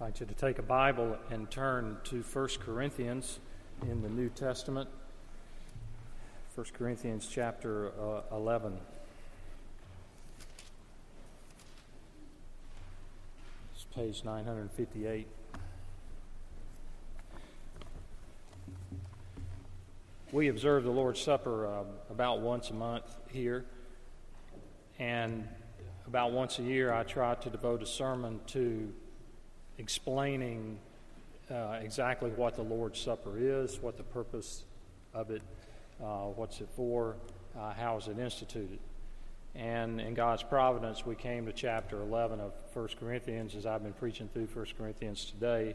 I invite you to take a Bible and turn to 1 Corinthians in the New Testament. 1 Corinthians chapter uh, 11. It's page 958. We observe the Lord's Supper uh, about once a month here, and about once a year I try to devote a sermon to explaining uh, exactly what the Lord's Supper is, what the purpose of it, uh, what's it for, uh, how is it instituted. And in God's providence, we came to chapter 11 of 1 Corinthians as I've been preaching through 1 Corinthians today.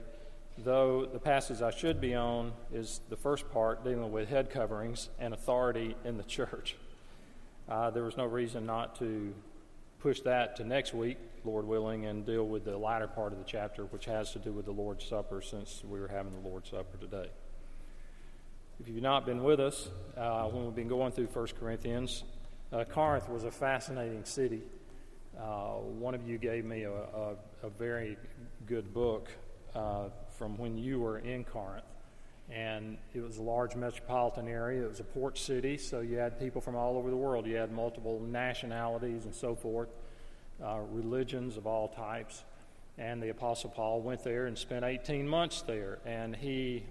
Though the passage I should be on is the first part dealing with head coverings and authority in the church. Uh, there was no reason not to push that to next week, Lord willing, and deal with the latter part of the chapter, which has to do with the Lord's Supper, since we were having the Lord's Supper today. If you've not been with us uh, when we've been going through 1 Corinthians, uh, Corinth was a fascinating city. Uh, one of you gave me a, a, a very good book uh, from when you were in Corinth and it was a large metropolitan area. It was a port city, so you had people from all over the world. You had multiple nationalities and so forth, uh, religions of all types. And the Apostle Paul went there and spent 18 months there, and he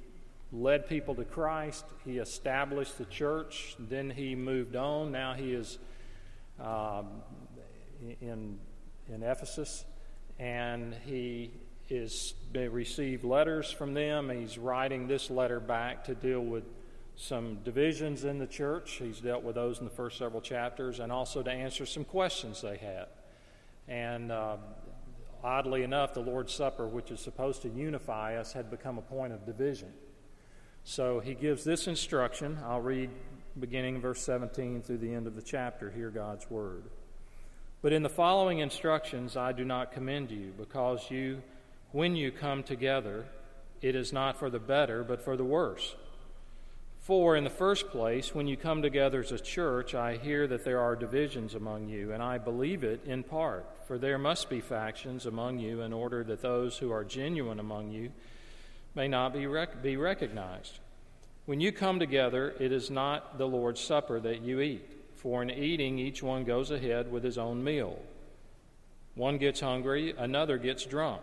led people to Christ. He established the church. Then he moved on. Now he is um, in in Ephesus, and he is received letters from them. He's writing this letter back to deal with some divisions in the church. He's dealt with those in the first several chapters, and also to answer some questions they had. And uh, oddly enough, the Lord's Supper, which is supposed to unify us, had become a point of division. So he gives this instruction. I'll read beginning verse 17 through the end of the chapter. Hear God's word. But in the following instructions, I do not commend you, because you when you come together, it is not for the better, but for the worse. For, in the first place, when you come together as a church, I hear that there are divisions among you, and I believe it in part, for there must be factions among you in order that those who are genuine among you may not be, rec- be recognized. When you come together, it is not the Lord's Supper that you eat, for in eating, each one goes ahead with his own meal. One gets hungry, another gets drunk.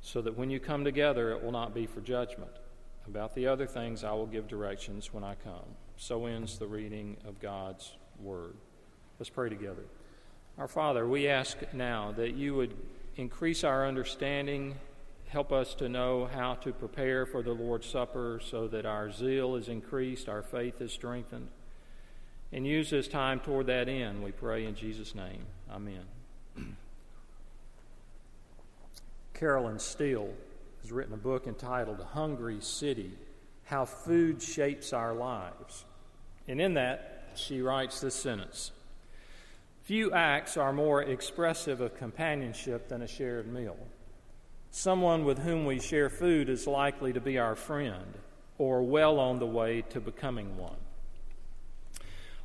so that when you come together, it will not be for judgment. About the other things, I will give directions when I come. So ends the reading of God's Word. Let's pray together. Our Father, we ask now that you would increase our understanding, help us to know how to prepare for the Lord's Supper so that our zeal is increased, our faith is strengthened. And use this time toward that end, we pray in Jesus' name. Amen. Carolyn Steel has written a book entitled Hungry City How Food Shapes Our Lives. And in that, she writes this sentence Few acts are more expressive of companionship than a shared meal. Someone with whom we share food is likely to be our friend, or well on the way to becoming one.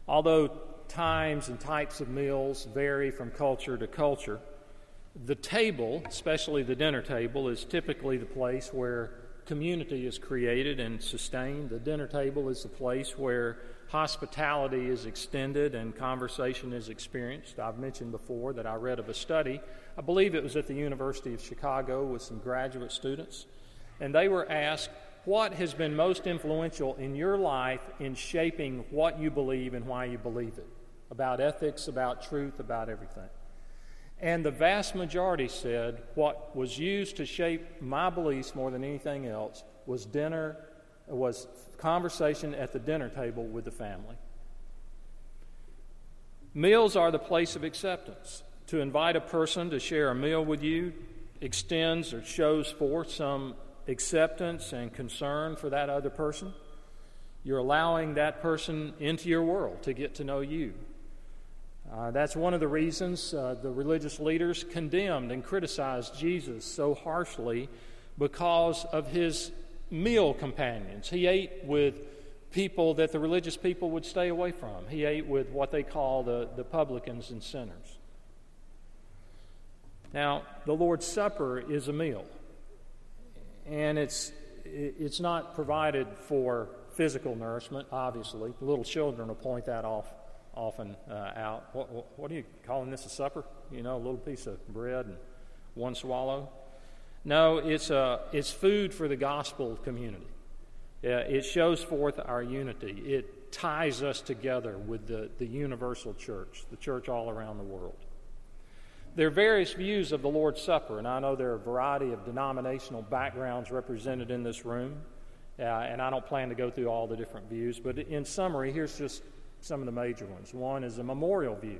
Although times and types of meals vary from culture to culture, the table, especially the dinner table, is typically the place where community is created and sustained. The dinner table is the place where hospitality is extended and conversation is experienced. I've mentioned before that I read of a study, I believe it was at the University of Chicago with some graduate students, and they were asked, What has been most influential in your life in shaping what you believe and why you believe it? About ethics, about truth, about everything. And the vast majority said what was used to shape my beliefs more than anything else was dinner, was conversation at the dinner table with the family. Meals are the place of acceptance. To invite a person to share a meal with you extends or shows forth some acceptance and concern for that other person. You're allowing that person into your world to get to know you. Uh, that's one of the reasons uh, the religious leaders condemned and criticized Jesus so harshly because of his meal companions. He ate with people that the religious people would stay away from, he ate with what they call the, the publicans and sinners. Now, the Lord's Supper is a meal, and it's, it's not provided for physical nourishment, obviously. Little children will point that off often uh, out. What, what, are you calling this a supper? You know, a little piece of bread and one swallow? No, it's, a, uh, it's food for the gospel community. It shows forth our unity. It ties us together with the, the universal church, the church all around the world. There are various views of the Lord's Supper, and I know there are a variety of denominational backgrounds represented in this room, uh, and I don't plan to go through all the different views, but in summary, here's just some of the major ones. One is a memorial view,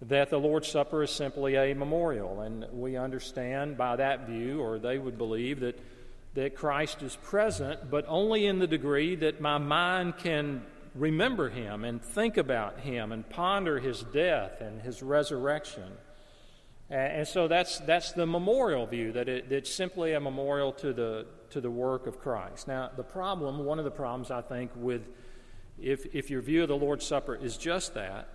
that the Lord's Supper is simply a memorial, and we understand by that view, or they would believe, that, that Christ is present, but only in the degree that my mind can remember him and think about him and ponder his death and his resurrection. And so that's, that's the memorial view, that it, it's simply a memorial to the, to the work of Christ. Now, the problem, one of the problems I think with if, if your view of the Lord's Supper is just that,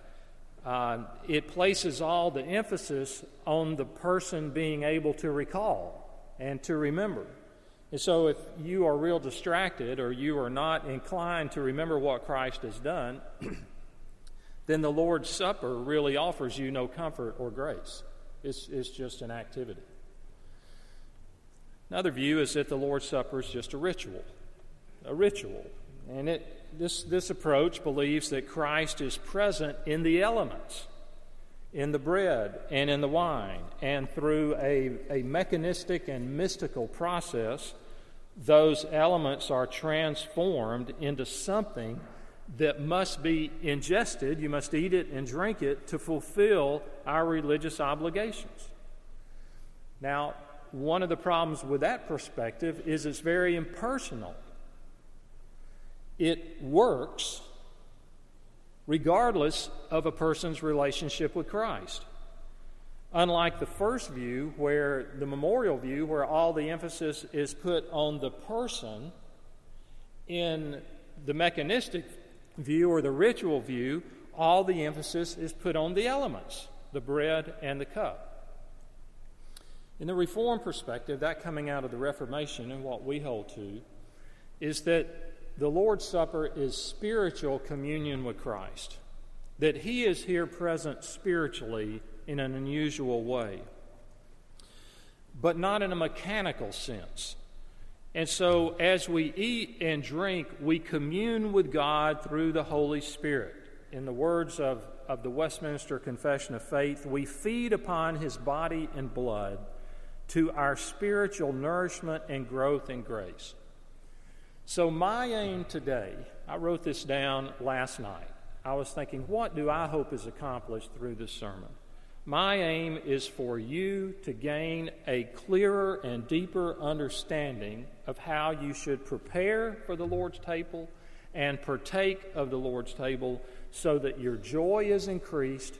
uh, it places all the emphasis on the person being able to recall and to remember. And so, if you are real distracted or you are not inclined to remember what Christ has done, then the Lord's Supper really offers you no comfort or grace. It's, it's just an activity. Another view is that the Lord's Supper is just a ritual. A ritual. And it, this, this approach believes that Christ is present in the elements, in the bread and in the wine, and through a, a mechanistic and mystical process, those elements are transformed into something that must be ingested. You must eat it and drink it to fulfill our religious obligations. Now, one of the problems with that perspective is it's very impersonal. It works regardless of a person's relationship with Christ. Unlike the first view, where the memorial view, where all the emphasis is put on the person, in the mechanistic view or the ritual view, all the emphasis is put on the elements, the bread and the cup. In the Reformed perspective, that coming out of the Reformation and what we hold to, is that the Lord's Supper is spiritual communion with Christ, that He is here present spiritually in an unusual way, but not in a mechanical sense. And so, as we eat and drink, we commune with God through the Holy Spirit. In the words of, of the Westminster Confession of Faith, we feed upon His body and blood to our spiritual nourishment and growth in grace. So, my aim today, I wrote this down last night. I was thinking, what do I hope is accomplished through this sermon? My aim is for you to gain a clearer and deeper understanding of how you should prepare for the Lord's table and partake of the Lord's table so that your joy is increased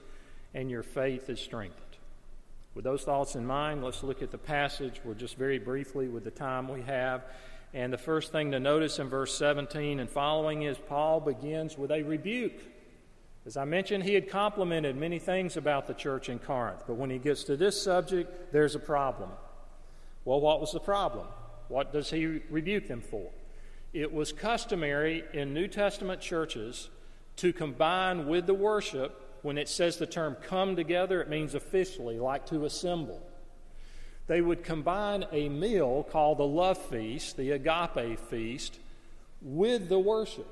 and your faith is strengthened. With those thoughts in mind, let's look at the passage. We're just very briefly, with the time we have, And the first thing to notice in verse 17 and following is Paul begins with a rebuke. As I mentioned, he had complimented many things about the church in Corinth, but when he gets to this subject, there's a problem. Well, what was the problem? What does he rebuke them for? It was customary in New Testament churches to combine with the worship, when it says the term come together, it means officially, like to assemble. They would combine a meal called the love feast, the agape feast, with the worship.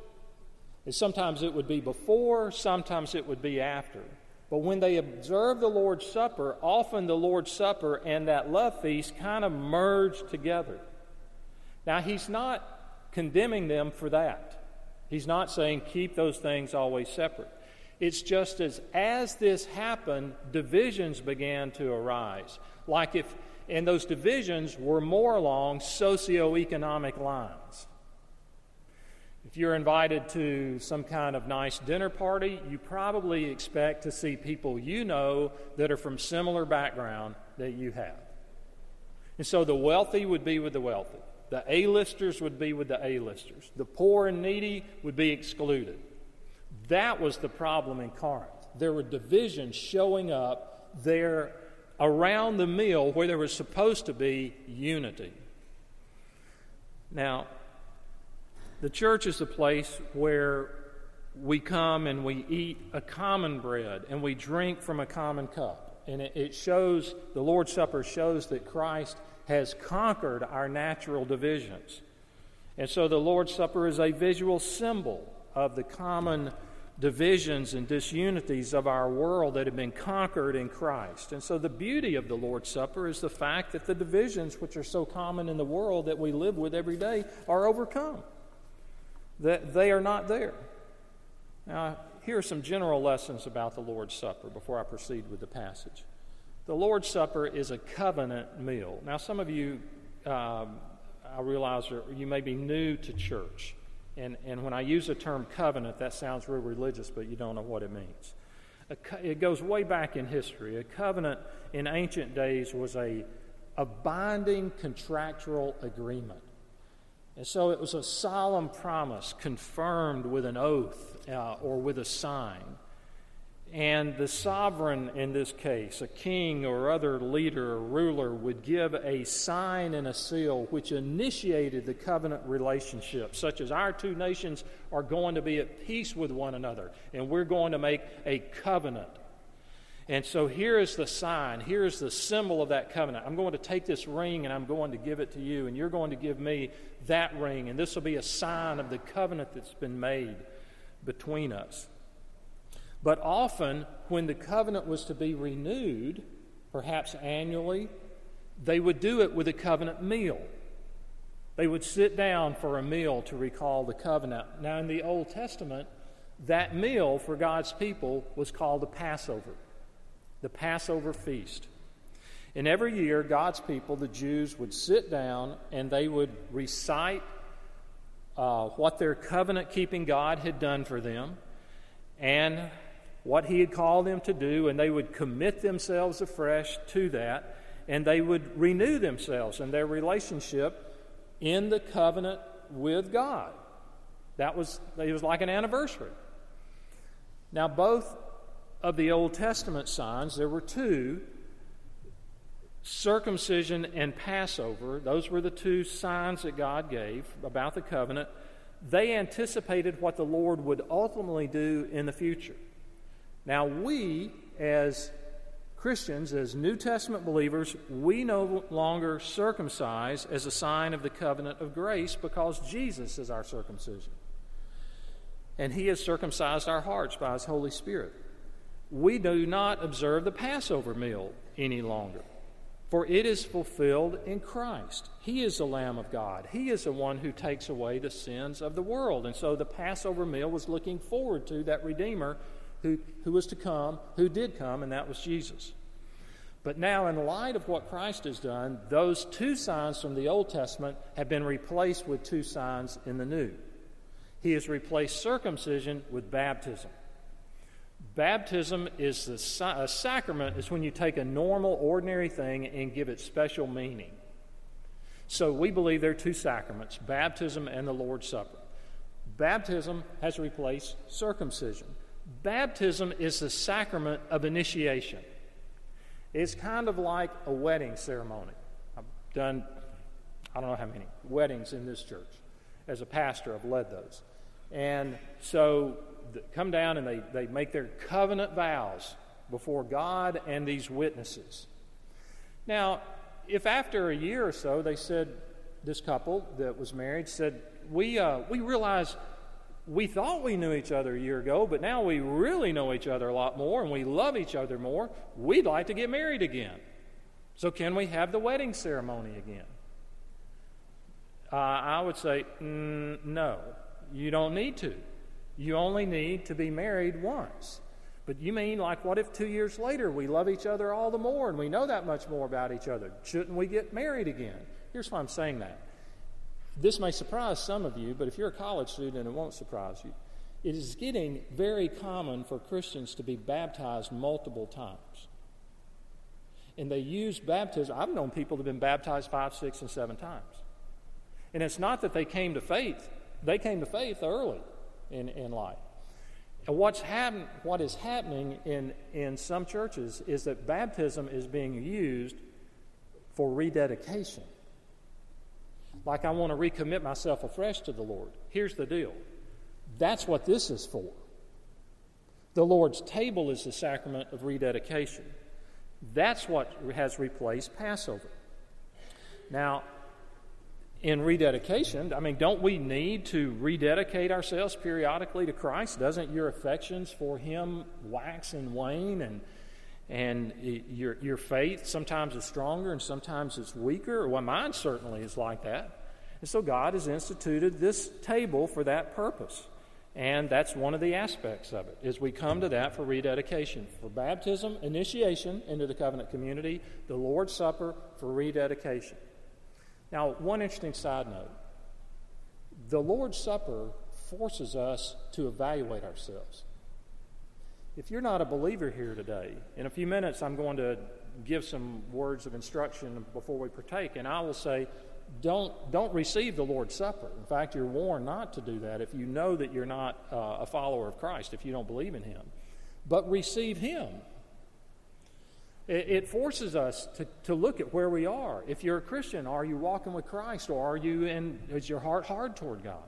And sometimes it would be before, sometimes it would be after. But when they observed the Lord's Supper, often the Lord's Supper and that love feast kind of merged together. Now, he's not condemning them for that. He's not saying keep those things always separate. It's just as as this happened, divisions began to arise. Like if and those divisions were more along socioeconomic lines. If you're invited to some kind of nice dinner party, you probably expect to see people you know that are from similar background that you have. And so the wealthy would be with the wealthy. The A-listers would be with the A-listers. The poor and needy would be excluded. That was the problem in Corinth. There were divisions showing up there around the meal where there was supposed to be unity. Now, the church is a place where we come and we eat a common bread and we drink from a common cup. And it, shows, the Lord's Supper shows that Christ has conquered our natural divisions. And so the Lord's Supper is a visual symbol of the common divisions and disunities of our world that have been conquered in Christ. And so the beauty of the Lord's Supper is the fact that the divisions which are so common in the world that we live with every day are overcome. That they are not there. Now, here are some general lessons about the Lord's Supper before I proceed with the passage. The Lord's Supper is a covenant meal. Now, some of you, um, I realize, are, you may be new to church. And, and when I use the term covenant, that sounds real religious, but you don't know what it means. it goes way back in history. A covenant in ancient days was a, a binding contractual agreement. And so it was a solemn promise confirmed with an oath uh, or with a sign. And the sovereign in this case, a king or other leader or ruler, would give a sign and a seal which initiated the covenant relationship, such as our two nations are going to be at peace with one another, and we're going to make a covenant. And so here is the sign, here is the symbol of that covenant. I'm going to take this ring and I'm going to give it to you, and you're going to give me that ring, and this will be a sign of the covenant that's been made between us. But often, when the covenant was to be renewed, perhaps annually, they would do it with a covenant meal. They would sit down for a meal to recall the covenant. Now, in the Old Testament, that meal for God's people was called the Passover, the Passover feast. And every year, God's people, the Jews, would sit down and they would recite uh, what their covenant keeping God had done for them and what he had called them to do, and they would commit themselves afresh to that, and they would renew themselves and their relationship in the covenant with God. That was, it was like an anniversary. Now, both of the Old Testament signs, there were two circumcision and Passover. Those were the two signs that God gave about the covenant. They anticipated what the Lord would ultimately do in the future. Now, we, as Christians, as New Testament believers, we no longer circumcise as a sign of the covenant of grace because Jesus is our circumcision. And He has circumcised our hearts by His Holy Spirit. We do not observe the Passover meal any longer, for it is fulfilled in Christ. He is the Lamb of God, He is the one who takes away the sins of the world. And so the Passover meal was looking forward to that Redeemer who, who was to come, who did come, and that was Jesus. But now, in light of what Christ has done, those two signs from the Old Testament have been replaced with two signs in the New. He has replaced circumcision with baptism. Baptism is the a sacrament is when you take a normal, ordinary thing and give it special meaning. So we believe there are two sacraments baptism and the Lord's Supper. Baptism has replaced circumcision. Baptism is the sacrament of initiation. It's kind of like a wedding ceremony. I've done, I don't know how many weddings in this church. As a pastor, I've led those. And so come down and they, they make their covenant vows before God and these witnesses. Now, if after a year or so they said, this couple that was married said, We, uh, we realize we thought we knew each other a year ago, but now we really know each other a lot more and we love each other more. We'd like to get married again. So, can we have the wedding ceremony again? Uh, I would say, mm, no, you don't need to. You only need to be married once. But you mean, like, what if two years later we love each other all the more and we know that much more about each other? Shouldn't we get married again? Here's why I'm saying that. This may surprise some of you, but if you're a college student, it won't surprise you. It is getting very common for Christians to be baptized multiple times. And they use baptism. I've known people that have been baptized five, six, and seven times. And it's not that they came to faith, they came to faith early in, in life. And what's happen, what is happening in, in some churches is that baptism is being used for rededication. Like I want to recommit myself afresh to the Lord. Here's the deal that's what this is for. The Lord's table is the sacrament of rededication. That's what has replaced Passover. Now, in rededication, I mean, don't we need to rededicate ourselves periodically to Christ? Doesn't your affections for Him wax and wane, and and your your faith sometimes is stronger and sometimes it's weaker? Well, mine certainly is like that. And so God has instituted this table for that purpose. And that's one of the aspects of it, is we come to that for rededication. For baptism, initiation into the covenant community, the Lord's Supper for rededication. Now, one interesting side note the Lord's Supper forces us to evaluate ourselves. If you're not a believer here today, in a few minutes I'm going to give some words of instruction before we partake, and I will say, don't, don't receive the Lord's Supper. In fact, you're warned not to do that if you know that you're not uh, a follower of Christ, if you don't believe in Him. But receive Him it, forces us to, to look at where we are. If you're a Christian, are you walking with Christ or are you in, is your heart hard toward God?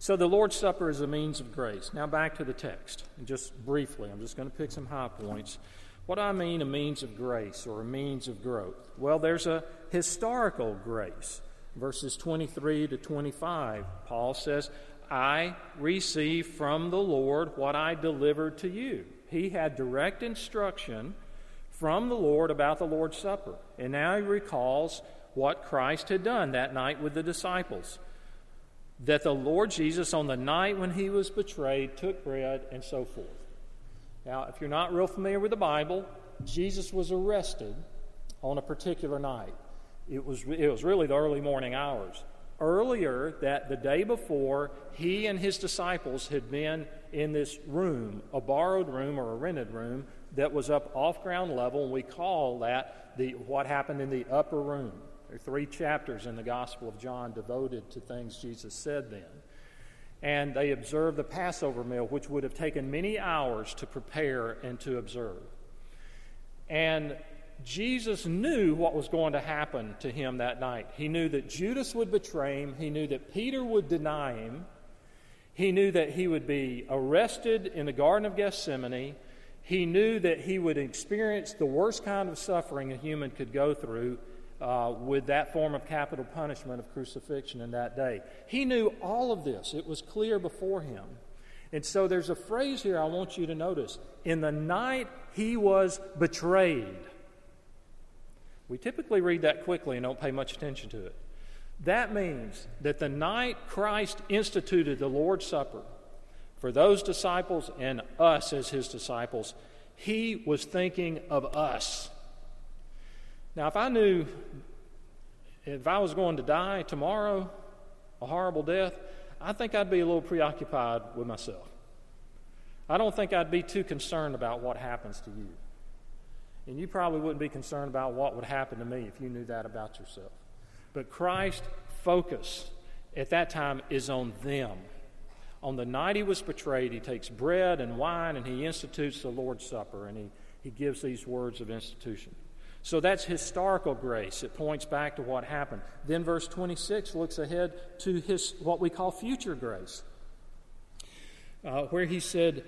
So the Lord's Supper is a means of grace. Now back to the text, and just briefly. I'm just going to pick some high points. What do I mean a means of grace or a means of growth? Well, there's a historical grace. Verses 23 to 25, Paul says, I received from the Lord what I delivered to you he had direct instruction from the Lord about the Lord's Supper. And now he recalls what Christ had done that night with the disciples. That the Lord Jesus, on the night when he was betrayed, took bread and so forth. Now, if you're not real familiar with the Bible, Jesus was arrested on a particular night. It was, it was really the early morning hours. Earlier, that the day before, he and his disciples had been in this room, a borrowed room or a rented room that was up off ground level, and we call that the what happened in the upper room. There are three chapters in the Gospel of John devoted to things Jesus said then. And they observed the Passover meal, which would have taken many hours to prepare and to observe. And Jesus knew what was going to happen to him that night. He knew that Judas would betray him, he knew that Peter would deny him, he knew that he would be arrested in the Garden of Gethsemane. He knew that he would experience the worst kind of suffering a human could go through uh, with that form of capital punishment of crucifixion in that day. He knew all of this, it was clear before him. And so there's a phrase here I want you to notice. In the night he was betrayed. We typically read that quickly and don't pay much attention to it. That means that the night Christ instituted the Lord's Supper for those disciples and us as his disciples, he was thinking of us. Now, if I knew if I was going to die tomorrow, a horrible death, I think I'd be a little preoccupied with myself. I don't think I'd be too concerned about what happens to you. And you probably wouldn't be concerned about what would happen to me if you knew that about yourself. But Christ's focus at that time is on them. On the night he was betrayed, he takes bread and wine and he institutes the Lord's Supper and he, he gives these words of institution. So that's historical grace. It points back to what happened. Then verse 26 looks ahead to his what we call future grace, uh, where he said,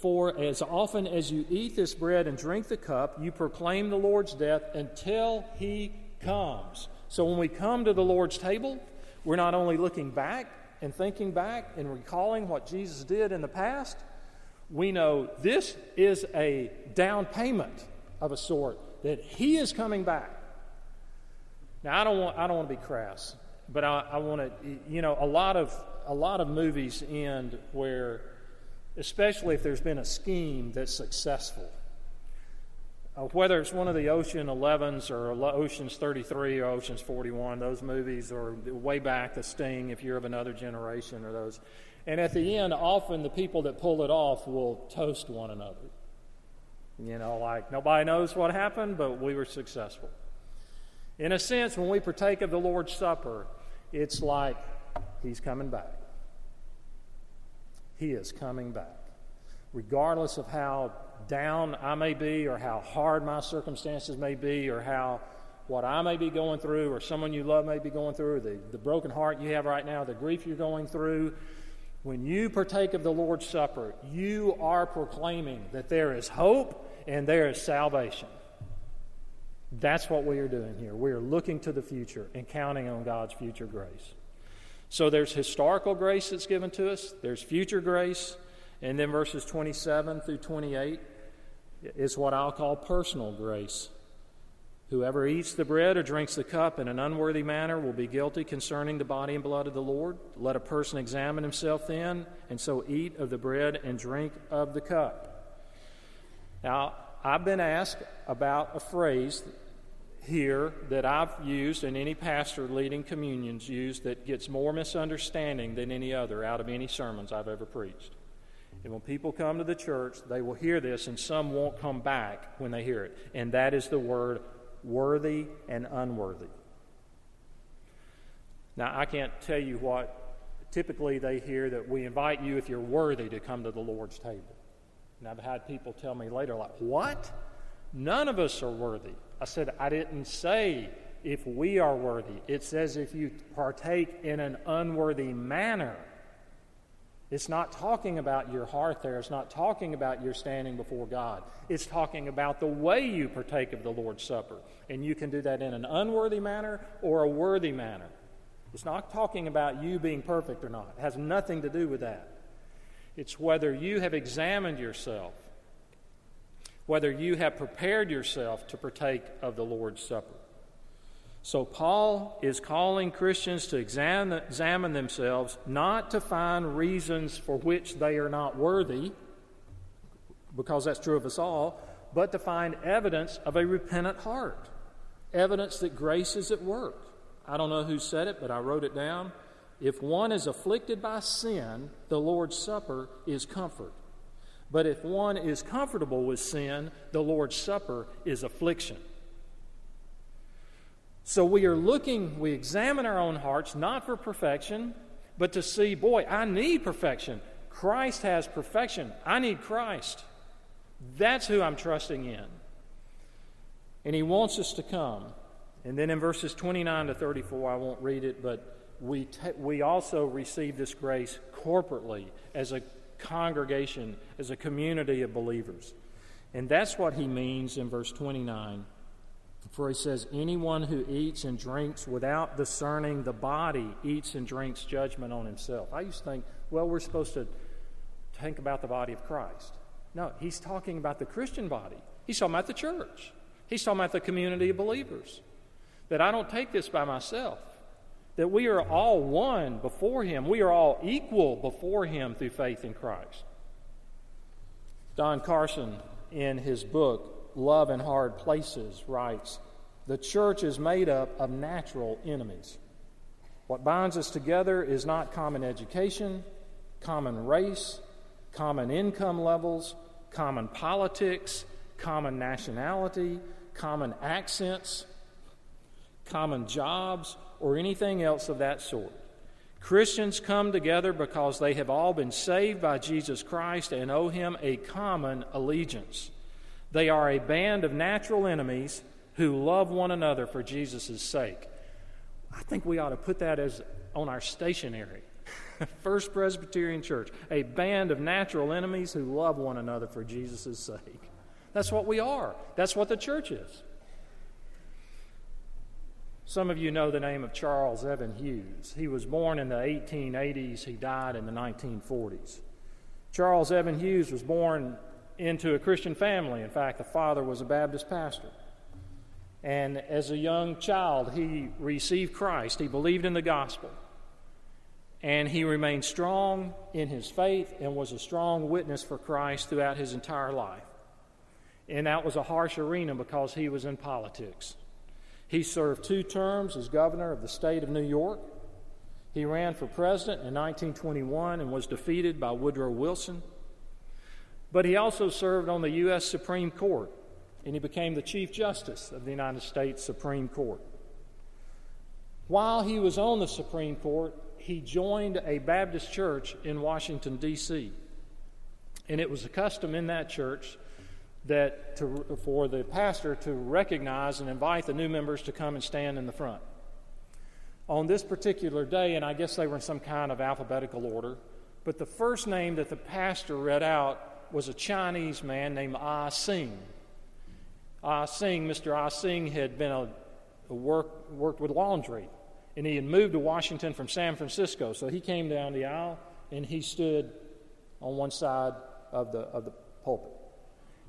For as often as you eat this bread and drink the cup, you proclaim the Lord's death until he comes. So when we come to the Lord's table, we're not only looking back and thinking back and recalling what Jesus did in the past, we know this is a down payment of a sort that He is coming back. Now, I don't want, I don't want to be crass, but I, I want to, you know, a lot of, a lot of movies end where, especially if there's been a scheme that's successful, uh, whether it's one of the Ocean 11s or Ocean's 33 or Ocean's 41, those movies, or way back, The Sting, if you're of another generation, or those. And at the end, often the people that pull it off will toast one another. You know, like nobody knows what happened, but we were successful. In a sense, when we partake of the Lord's Supper, it's like He's coming back. He is coming back. Regardless of how down I may be, or how hard my circumstances may be, or how what I may be going through, or someone you love may be going through, the, the broken heart you have right now, the grief you're going through, when you partake of the Lord's Supper, you are proclaiming that there is hope and there is salvation. That's what we are doing here. We are looking to the future and counting on God's future grace. So there's historical grace that's given to us, there's future grace, and then verses 27 through 28 is what I'll call personal grace. Whoever eats the bread or drinks the cup in an unworthy manner will be guilty concerning the body and blood of the Lord. Let a person examine himself then, and so eat of the bread and drink of the cup. Now, I've been asked about a phrase here that I've used and any pastor leading communions used that gets more misunderstanding than any other out of any sermons I've ever preached. And when people come to the church, they will hear this, and some won't come back when they hear it. And that is the word worthy and unworthy. Now, I can't tell you what typically they hear that we invite you if you're worthy to come to the Lord's table. And I've had people tell me later, like, what? None of us are worthy. I said, I didn't say if we are worthy. It says if you partake in an unworthy manner. It's not talking about your heart there. It's not talking about your standing before God. It's talking about the way you partake of the Lord's Supper. And you can do that in an unworthy manner or a worthy manner. It's not talking about you being perfect or not. It has nothing to do with that. It's whether you have examined yourself, whether you have prepared yourself to partake of the Lord's Supper. So, Paul is calling Christians to examine, examine themselves, not to find reasons for which they are not worthy, because that's true of us all, but to find evidence of a repentant heart, evidence that grace is at work. I don't know who said it, but I wrote it down. If one is afflicted by sin, the Lord's Supper is comfort. But if one is comfortable with sin, the Lord's Supper is affliction. So we are looking, we examine our own hearts, not for perfection, but to see, boy, I need perfection. Christ has perfection. I need Christ. That's who I'm trusting in. And He wants us to come. And then in verses 29 to 34, I won't read it, but we, te- we also receive this grace corporately as a congregation, as a community of believers. And that's what He means in verse 29 for he says, Anyone who eats and drinks without discerning the body eats and drinks judgment on himself. I used to think, well, we're supposed to think about the body of Christ. No, he's talking about the Christian body. He's talking about the church. He's talking about the community of believers. That I don't take this by myself. That we are all one before him. We are all equal before him through faith in Christ. Don Carson, in his book, Love in Hard Places writes The church is made up of natural enemies. What binds us together is not common education, common race, common income levels, common politics, common nationality, common accents, common jobs, or anything else of that sort. Christians come together because they have all been saved by Jesus Christ and owe him a common allegiance. They are a band of natural enemies who love one another for Jesus' sake. I think we ought to put that as on our stationery. First Presbyterian Church, a band of natural enemies who love one another for Jesus' sake. That's what we are. That's what the church is. Some of you know the name of Charles Evan Hughes. He was born in the 1880s, he died in the 1940s. Charles Evan Hughes was born into a Christian family. In fact, the father was a Baptist pastor. And as a young child, he received Christ. He believed in the gospel. And he remained strong in his faith and was a strong witness for Christ throughout his entire life. And that was a harsh arena because he was in politics. He served two terms as governor of the state of New York. He ran for president in 1921 and was defeated by Woodrow Wilson. But he also served on the U.S. Supreme Court, and he became the Chief Justice of the United States Supreme Court. While he was on the Supreme Court, he joined a Baptist church in Washington, D.C. And it was a custom in that church that to, for the pastor to recognize and invite the new members to come and stand in the front. On this particular day, and I guess they were in some kind of alphabetical order, but the first name that the pastor read out was a Chinese man named Ah Sing. Ah Sing, Mr. Ah Sing, had been a, a work, worked with laundry and he had moved to Washington from San Francisco. So he came down the aisle and he stood on one side of the, of the pulpit.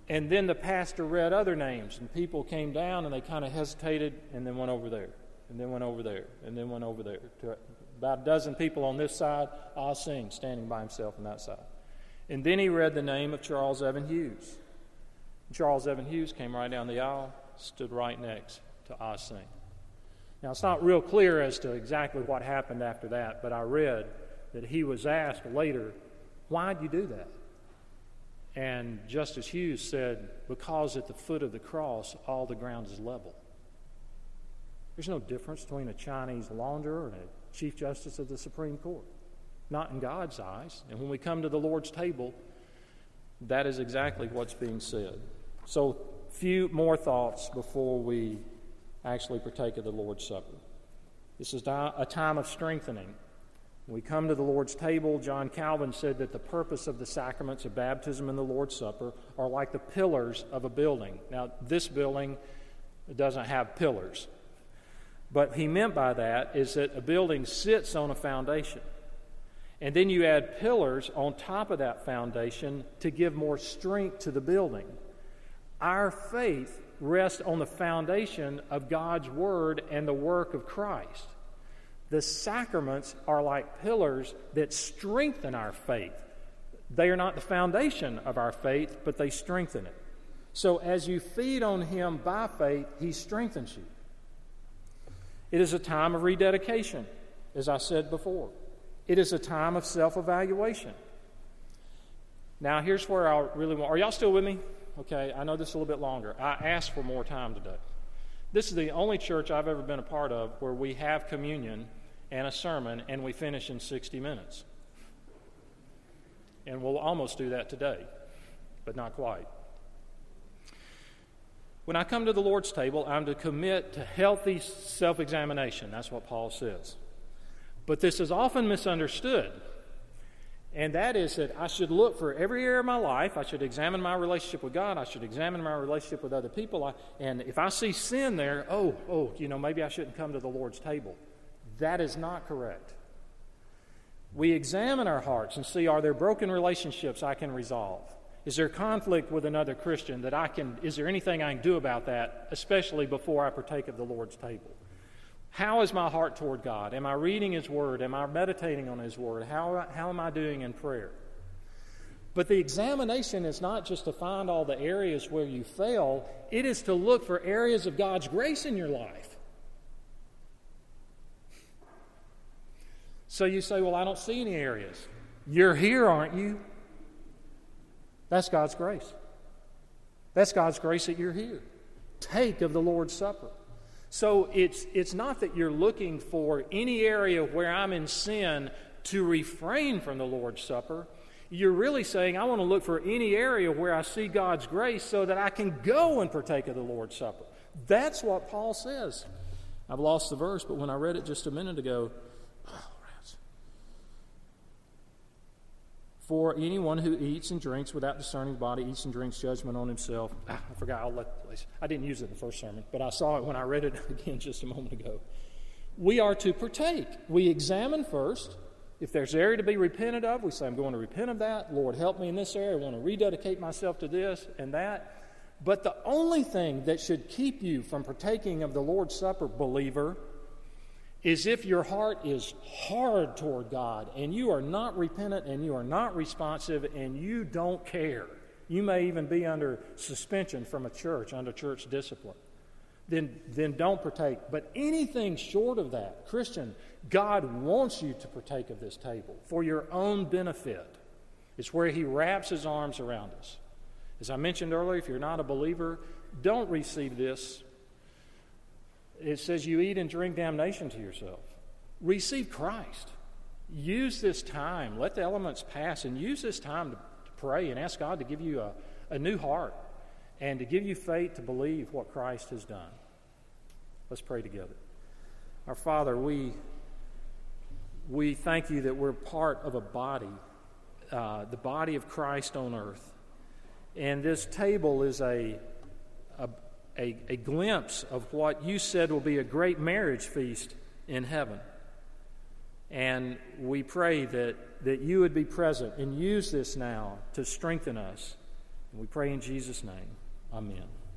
And then the pastor read other names, and people came down and they kind of hesitated and then went over there, and then went over there, and then went over there. To about a dozen people on this side, Ah Sing standing by himself on that side. And then he read the name of Charles Evan Hughes. Charles Evan Hughes came right down the aisle, stood right next to Ah Sing. Now, it's not real clear as to exactly what happened after that, but I read that he was asked later, Why'd you do that? And Justice Hughes said, Because at the foot of the cross, all the ground is level. There's no difference between a Chinese launderer and a Chief Justice of the Supreme Court. Not in God's eyes. And when we come to the Lord's table, that is exactly what's being said. So, few more thoughts before we actually partake of the Lord's Supper. This is a time of strengthening. When we come to the Lord's table, John Calvin said that the purpose of the sacraments of baptism and the Lord's Supper are like the pillars of a building. Now, this building doesn't have pillars. But he meant by that is that a building sits on a foundation. And then you add pillars on top of that foundation to give more strength to the building. Our faith rests on the foundation of God's Word and the work of Christ. The sacraments are like pillars that strengthen our faith. They are not the foundation of our faith, but they strengthen it. So as you feed on Him by faith, He strengthens you. It is a time of rededication, as I said before. It is a time of self evaluation. Now, here's where I really want. Are y'all still with me? Okay, I know this is a little bit longer. I asked for more time today. This is the only church I've ever been a part of where we have communion and a sermon and we finish in 60 minutes. And we'll almost do that today, but not quite. When I come to the Lord's table, I'm to commit to healthy self examination. That's what Paul says. But this is often misunderstood and that is that I should look for every area of my life. I should examine my relationship with God. I should examine my relationship with other people. I, and if I see sin there, oh, oh, you know, maybe I shouldn't come to the Lord's table. That is not correct. We examine our hearts and see are there broken relationships I can resolve? Is there conflict with another Christian that I can, is there anything I can do about that, especially before I partake of the Lord's table? How is my heart toward God? Am I reading His Word? Am I meditating on His Word? How, how am I doing in prayer? But the examination is not just to find all the areas where you fail, it is to look for areas of God's grace in your life. So you say, Well, I don't see any areas. You're here, aren't you? That's God's grace. That's God's grace that you're here. Take of the Lord's Supper. So it's, it's not that you're looking for any area where I'm in sin to refrain from the Lord's Supper. You're really saying, I want to look for any area where I see God's grace so that I can go and partake of the Lord's Supper. That's what Paul says. I've lost the verse, but when I read it just a minute ago, For anyone who eats and drinks without discerning the body eats and drinks judgment on himself. I forgot. I'll let. the place. I didn't use it in the first sermon, but I saw it when I read it again just a moment ago. We are to partake. We examine first. If there's area to be repented of, we say, I'm going to repent of that. Lord, help me in this area. I want to rededicate myself to this and that. But the only thing that should keep you from partaking of the Lord's Supper, believer, is if your heart is hard toward God and you are not repentant and you are not responsive and you don't care. You may even be under suspension from a church, under church discipline. Then, then don't partake. But anything short of that, Christian, God wants you to partake of this table for your own benefit. It's where He wraps His arms around us. As I mentioned earlier, if you're not a believer, don't receive this it says you eat and drink damnation to yourself. Receive Christ. Use this time. Let the elements pass and use this time to, to pray and ask God to give you a, a new heart and to give you faith to believe what Christ has done. Let's pray together. Our Father, we, we thank you that we're part of a body, uh, the body of Christ on earth. And this table is a, a, a, a glimpse of what you said will be a great marriage feast in heaven. And we pray that, that you would be present and use this now to strengthen us. And we pray in Jesus' name. Amen.